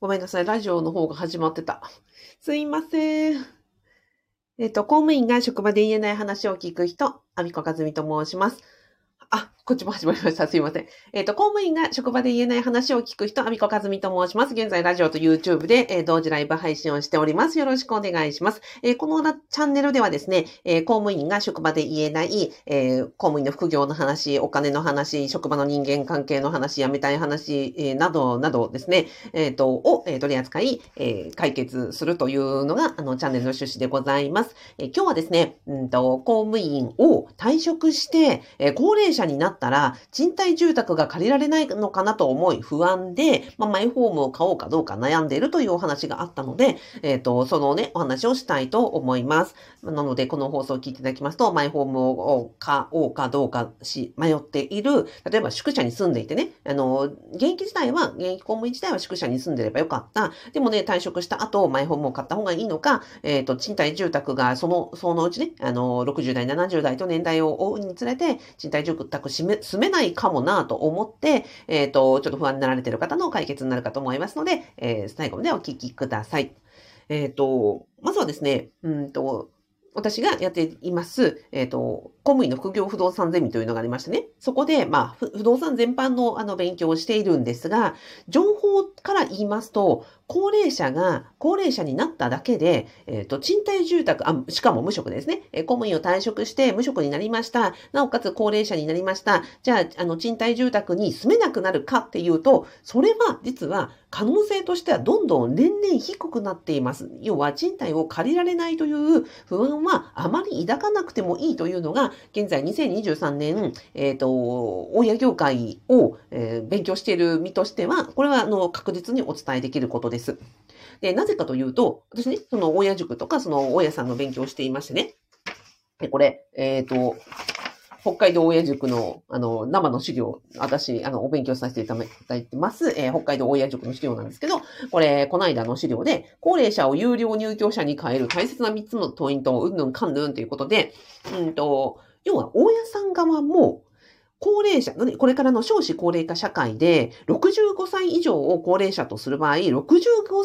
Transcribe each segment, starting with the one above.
ごめんなさい。ラジオの方が始まってた。すいません。えっ、と、公務員が職場で言えない話を聞く人、アミコカズミと申します。あ、こっちも始まりました。すいません。えっ、と、公務員が職場で言えない話を聞く人、アミコカズミと申します。現在、ラジオと YouTube で、えー同時ライブ配信をしております。よろしくお願いします。えーこのチャンネルではですね、えー公務員が職場で言えない、えー公務員の副業の話、お金の話、職場の人間関係の話、辞めたい話、えなどなどですね、えっ、と、を、えー取り扱い、えー解決するというのが、あの、チャンネルの趣旨でございます。えー今日はですね、うんと、公務員を退職して、えー高齢者になったら、賃貸住宅が借りられないのかなと思い不安で、まあ、マイホームを買おうかどうか悩んでいるというお話があったので、えっ、と、そのね、お話をしたいと思います。なので、この放送を聞いていただきますと、マイホームを買おうかどうかし、迷っている、例えば宿舎に住んでいてね、あの、現役時代は、現役公務員時代は宿舎に住んでればよかった。でもね、退職した後、マイホームを買った方がいいのか、えっ、と、賃貸住宅がその、そのうちね、あの、60代、70代と年代を追うにつれて、賃貸住宅住め住めないかもなと思って、えっ、と、ちょっと不安になられてる方の解決になるかと思いますので、えー最後までお聞きください。えっ、と、まずはですね、うんと、私がやっています、えっ、と、公務員の副業不動産ゼミというのがありましてね、そこで、まあ、不動産全般のあの勉強をしているんですが、情報から言いますと、高齢者が、高齢者になっただけで、えっ、と、賃貸住宅、あ、しかも無職ですね。え公務員を退職して無職になりました。なおかつ高齢者になりました。じゃあ、あの、賃貸住宅に住めなくなるかっていうと、それは実は可能性としてはどんどん年々低くなっています。要は、賃貸を借りられないという不安はあまり抱かなくてもいいというのが、現在2023年、えっ、と、大家業界を、え勉強している身としては、これはあの確実にお伝えできることです。です。で、なぜかというと、私ね、その親塾とか、その親さんの勉強をしていましてね、でこれ、えっ、と、北海道親塾の、あの、生の資料、私、あの、お勉強させていただいてます、えー北海道親塾の資料なんですけど、これ、この間の資料で、高齢者を有料入居者に変える大切な3つのポイントをうんぬんかんぬんということで、うんと、要は、大家さん側も、高齢者、これからの少子高齢化社会で、65歳以上を高齢者とする場合、65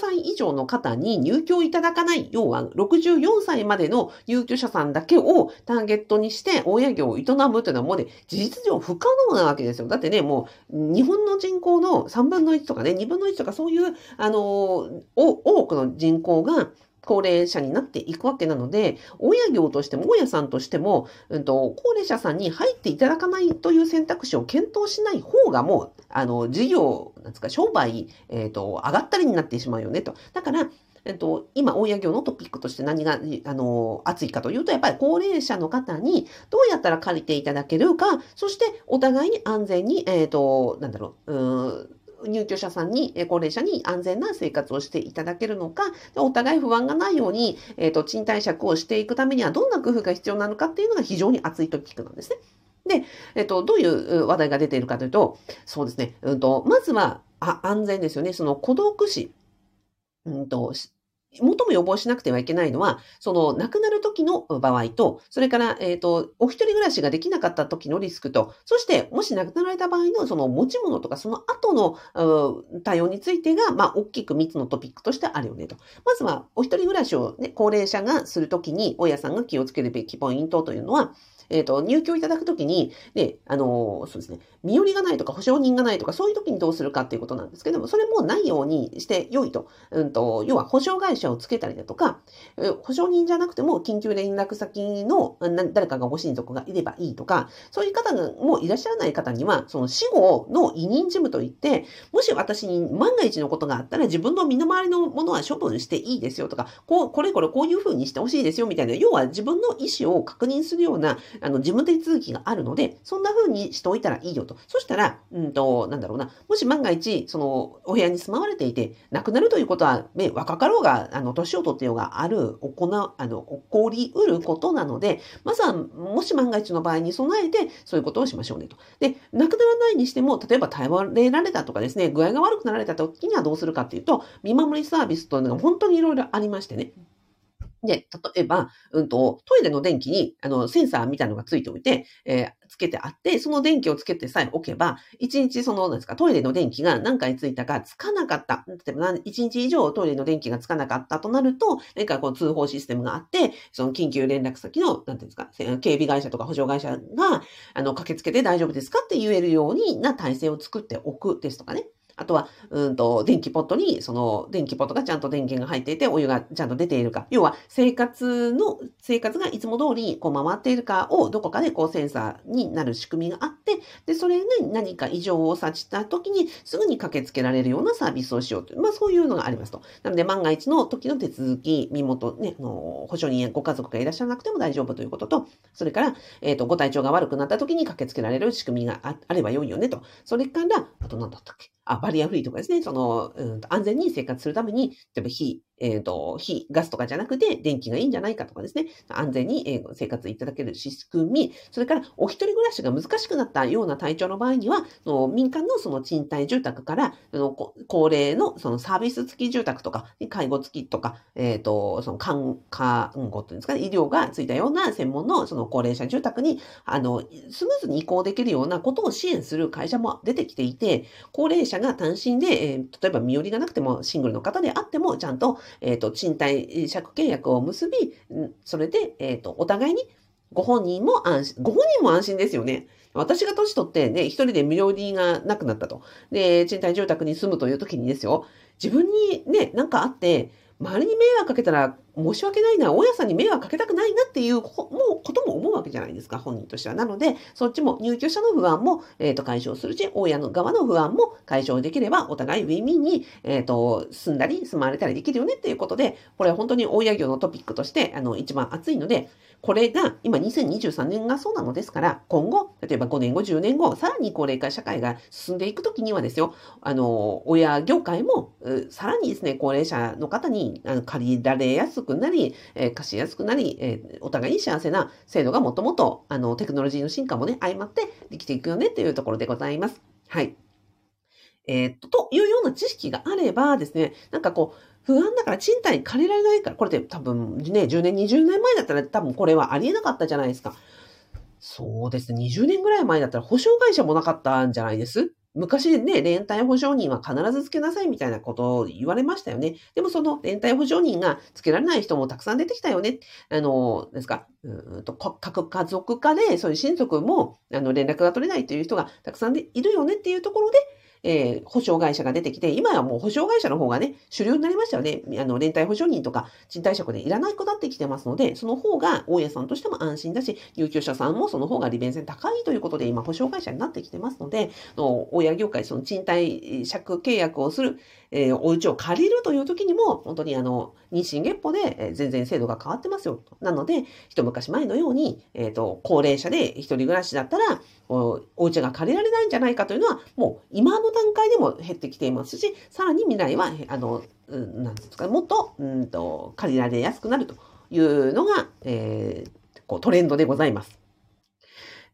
歳以上の方に入居いただかない、要は64歳までの入居者さんだけをターゲットにして、大家業を営むというのはもうね、事実上不可能なわけですよ。だってね、もう、日本の人口の3分の1とかね、2分の1とかそういう、あの、お多くの人口が、高齢者になっていくわけなので、親業としても、大家さんとしても、うんと、高齢者さんに入っていただかないという選択肢を検討しない方がもう、あの、事業、なんですか、商売、えっ、と、上がったりになってしまうよねと。だから、えっと、今、大家業のトピックとして何が、あの、熱いかというと、やっぱり高齢者の方にどうやったら借りていただけるか、そしてお互いに安全に、えっ、と、なんだろう、うん入居者さんに、え高齢者に安全な生活をしていただけるのか、お互い不安がないように、えっ、と、賃貸借をしていくためにはどんな工夫が必要なのかっていうのが非常に熱いトピックなんですね。で、えっ、と、どういう話題が出ているかというと、そうですね、うんと、まずは、あ安全ですよね。その孤独死。うんと、最も予防しなくてはいけないのは、その亡くなる時の場合と、それから、えっ、と、お一人暮らしができなかった時のリスクと、そして、もし亡くなられた場合のその持ち物とか、その後の対応についてが、まあ、大きく3つのトピックとしてあるよねと。まずは、お一人暮らしを、ね、高齢者がするときに、大家さんが気をつけるべきポイントというのは、えっ、と、入居いただくときに、ね、あのそうですね、身寄りがないとか保証人がないとか、そういう時にどうするかっていうことなんですけども、それもないようにして良いと。うんと、要は保証会社をつけたりだとか、え保証人じゃなくても緊急連絡先の誰かがご親族がいればいいとか、そういう方もいらっしゃらない方には、その死後の委任事務といって、もし私に万が一のことがあったら自分の身の回りのものは処分していいですよとか、こう、これこれこういうふうにしてほしいですよみたいな、要は自分の意思を確認するような、あの、事務手続きがあるので、そんな風にしておいたらいいよと。そしたら、うんと、なんだろうな、もし万が一、その、お部屋に住まわれていて、亡くなるということは、ね、若かろうが、あの、年を取ってようがある、行う、あの、起こりうることなので、まずは、もし万が一の場合に備えて、そういうことをしましょうねと。で、亡くならないにしても、例えば頼れられたとかですね、具合が悪くなられた時にはどうするかっていうと、見守りサービスというのが本当にいろいろありましてね。で、例えば、うんと、トイレの電気に、あの、センサーみたいなのがついておいて、えー、つけてあって、その電気をつけてさえ置けば、1日その、なんですか、トイレの電気が何回ついたかつかなかった。例えば、1日以上トイレの電気がつかなかったとなると、何かこう通報システムがあって、その緊急連絡先の、なんていうんですか、警備会社とか保証会社が、あの、駆けつけて大丈夫ですかって言えるようにな体制を作っておくですとかね。あとは、うんと、電気ポットに、その、電気ポットがちゃんと電源が入っていて、お湯がちゃんと出ているか。要は、生活の、生活がいつも通り、こう回っているかを、どこかでこうセンサーになる仕組みがあって、で、それに何か異常を察した時に、すぐに駆けつけられるようなサービスをしようという、まあそういうのがありますと。なので、万が一の時の手続き、身元、ね、あの、保証人やご家族がいらっしゃらなくても大丈夫ということと、それから、えっ、ー、と、ご体調が悪くなった時に駆けつけられる仕組みがあれば良いよねと。それから、あと何だったっけ？あ、バリアフリーとかですね、その、うん、安全に生活するために、例えば火、えっ、ー、と、火、ガスとかじゃなくて、電気がいいんじゃないかとかですね、安全に、え生活いただける仕組み、それから、お一人暮らしが難しくなったような体調の場合には、その民間のその賃貸住宅から、その高齢のそのサービス付き住宅とか、介護付きとか、えっ、ー、と、その看看護っていうんですかね、医療がついたような専門のその高齢者住宅に、あの、スムーズに移行できるようなことを支援する会社も出てきていて、高齢者が単身で、えー、例えば身寄りがなくてもシングルの方であっても、ちゃんと、えっ、ー、と、賃貸借契約を結び、それで、えっ、と、お互いにご本人も安心、ご本人も安心ですよね。私が年取ってね、一人で身寄りがなくなったと。で、賃貸住宅に住むという時にですよ、自分にね、なんかあって、周りに迷惑かけたら申し訳ないな、大家さんに迷惑かけたくないなっていうもうことも思うわけじゃないですか、本人としては。なので、そっちも入居者の不安も、えー、と解消するし、大家の側の不安も解消できれば、お互いウィンウィンに、えー、と住んだり住まわれたりできるよねっていうことで、これは本当に大家業のトピックとしてあの一番熱いので、これが今2023年がそうなのですから、今後、例えば5年後、10年後、さらに高齢化社会が進んでいくときにはですよ、あの、親業界も、さらにですね、高齢者の方にあの借りられやすくなり、えー、貸しやすくなり、えー、お互いに幸せな制度がもともと、あの、テクノロジーの進化もね、相まってできていくよねっていうところでございます。はい。えー、っと、というような知識があればですね、なんかこう、不安だから賃貸に借りられないから、これで多分ね、10年、20年前だったら多分これはありえなかったじゃないですか。そうですね。20年ぐらい前だったら保証会社もなかったんじゃないです？昔ね、連帯保証人は必ずつけなさいみたいなことを言われましたよね。でもその連帯保証人がつけられない人もたくさん出てきたよね。あの、ですか、うんと各家族化でそういう親族もあの連絡が取れないという人がたくさんでいるよねっていうところで、えー、保証会社が出てきて、今はもう保証会社の方がね、主流になりましたよね。あの、連帯保証人とか賃貸借でいらないくなってきてますので、その方が大家さんとしても安心だし、入居者さんもその方が利便性高いということで、今保証会社になってきてますので、の大家業界、その賃貸借契約をする、えー、お家を借りるという時にも、本当にあの、妊娠月歩で、えー、全然制度が変わってますよ。なので、一昔前のように、えっ、ー、と、高齢者で一人暮らしだったら、お家が借りられないんじゃないかというのは、もう今の段階でも減ってきていますし、さらに未来は、あの、なんですか、もっと、うんと、借りられやすくなるというのが、えー、こうトレンドでございます。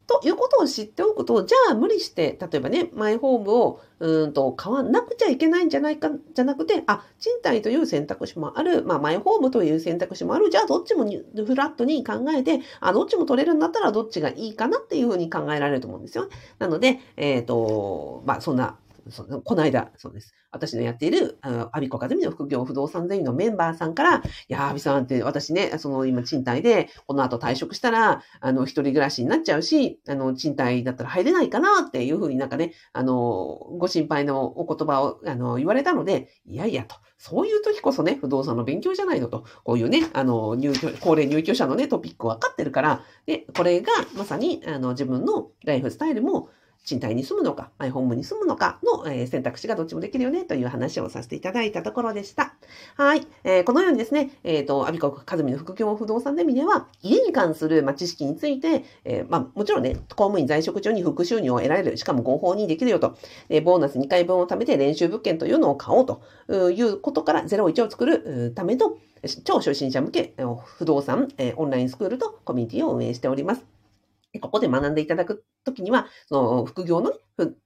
ということを知っておくと、じゃあ無理して、例えばね、マイホームを、うんと、買わなくちゃいけないんじゃないか、じゃなくて、あ、賃貸という選択肢もある、まあ、マイホームという選択肢もある、じゃあどっちもフラットに考えて、あ、どっちも取れるんだったらどっちがいいかなっていうふうに考えられると思うんですよ。なので、えっ、ー、と、まあ、そんな、そのこの間、そうです。私のやっている、あの、アビコカズミの副業不動産ゼミのメンバーさんから、いや、アビさんって私ね、その今賃貸で、この後退職したら、あの、一人暮らしになっちゃうし、あの、賃貸だったら入れないかなっていうふうになんかね、あの、ご心配のお言葉を、あの、言われたので、いやいやと。そういう時こそね、不動産の勉強じゃないのと。こういうね、あの、入居、高齢入居者のね、トピック分かってるから、で、これがまさに、あの、自分のライフスタイルも、賃貸に住むのか、マイホームに住むのかの、え、選択肢がどっちもできるよねという話をさせていただいたところでした。はい。えー、このようにですね、えっ、ー、と、アビコカズミの副業不動産ゼミでは、家に関する、ま、知識について、えまあ、もちろんね、公務員在職中に副収入を得られる、しかも合法にできるよと、えボーナス2回分を貯めて練習物件というのを買おうということから01を作るための超初心者向け不動産オンラインスクールとコミュニティを運営しております。ここで学んでいただく時には、その副業の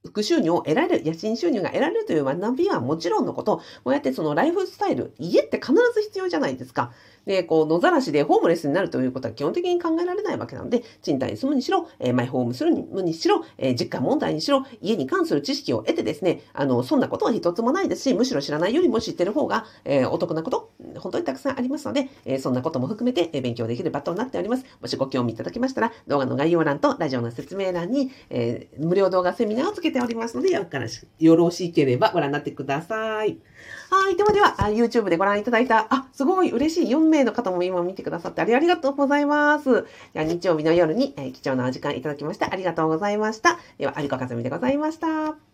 副収入を得られる、家賃収入が得られるという学びはもちろんのこと、こうやってそのライフスタイル、家って必ず必要じゃないですか。で、こう、野ざらしでホームレスになるということは基本的に考えられないわけなので、賃貸に住むにしろ、えー、マイホームするにしろ、えー、実家問題にしろ、家に関する知識を得てですね、あの、そんなことは一つもないですし、むしろ知らないよりも知ってる方が、えー、お得なこと、本当にたくさんありますので、え、そんなことも含めて、え、勉強できる場となっております。もしご興味いただけましたら、動画の概要欄とラジオの説明欄に、え、無料動画セミナーをつけておりますので、よからよろしければご覧になってください。はい。ではでは、YouTube でご覧いただいた、あ、すごい嬉しい4名の方も今見てくださってありがとうございます。では日曜日の夜に、えー、貴重なお時間いただきましてありがとうございました。では、有子かずみでございました。